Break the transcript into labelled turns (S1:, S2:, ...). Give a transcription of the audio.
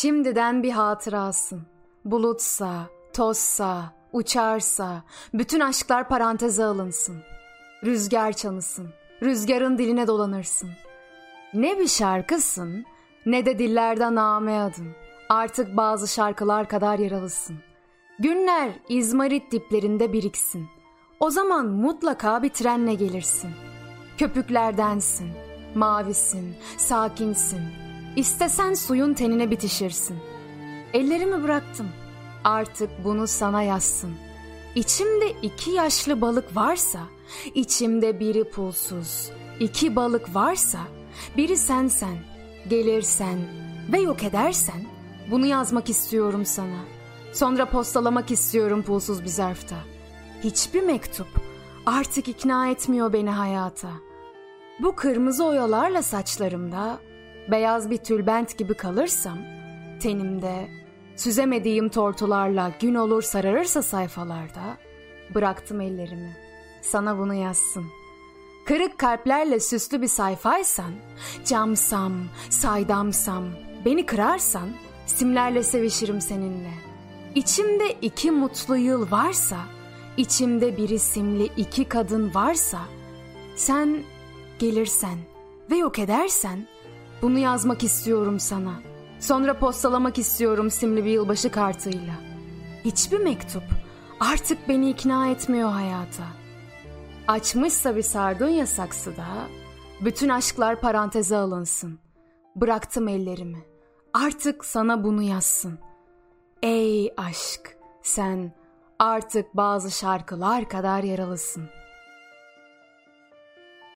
S1: Şimdiden bir hatırasın. Bulutsa, tozsa, uçarsa, bütün aşklar paranteze alınsın. Rüzgar çanısın, rüzgarın diline dolanırsın. Ne bir şarkısın, ne de dillerden name adın. Artık bazı şarkılar kadar yaralısın. Günler İzmarit diplerinde biriksin. O zaman mutlaka bir trenle gelirsin. Köpüklerdensin, mavisin, sakinsin. İstesen suyun tenine bitişirsin. Ellerimi bıraktım. Artık bunu sana yazsın. İçimde iki yaşlı balık varsa, içimde biri pulsuz, iki balık varsa, biri sensen, gelirsen ve yok edersen, bunu yazmak istiyorum sana. Sonra postalamak istiyorum pulsuz bir zarfta. Hiçbir mektup artık ikna etmiyor beni hayata. Bu kırmızı oyalarla saçlarımda beyaz bir tülbent gibi kalırsam, tenimde süzemediğim tortularla gün olur sararırsa sayfalarda, bıraktım ellerimi. Sana bunu yazsın. Kırık kalplerle süslü bir sayfaysan, camsam, saydamsam, beni kırarsan, simlerle sevişirim seninle. İçimde iki mutlu yıl varsa, içimde bir isimli iki kadın varsa, sen gelirsen ve yok edersen, bunu yazmak istiyorum sana. Sonra postalamak istiyorum simli bir yılbaşı kartıyla. Hiçbir mektup artık beni ikna etmiyor hayata. Açmışsa bir sardunya saksıda, bütün aşklar paranteze alınsın. Bıraktım ellerimi. Artık sana bunu yazsın. Ey aşk, sen artık bazı şarkılar kadar yaralısın.''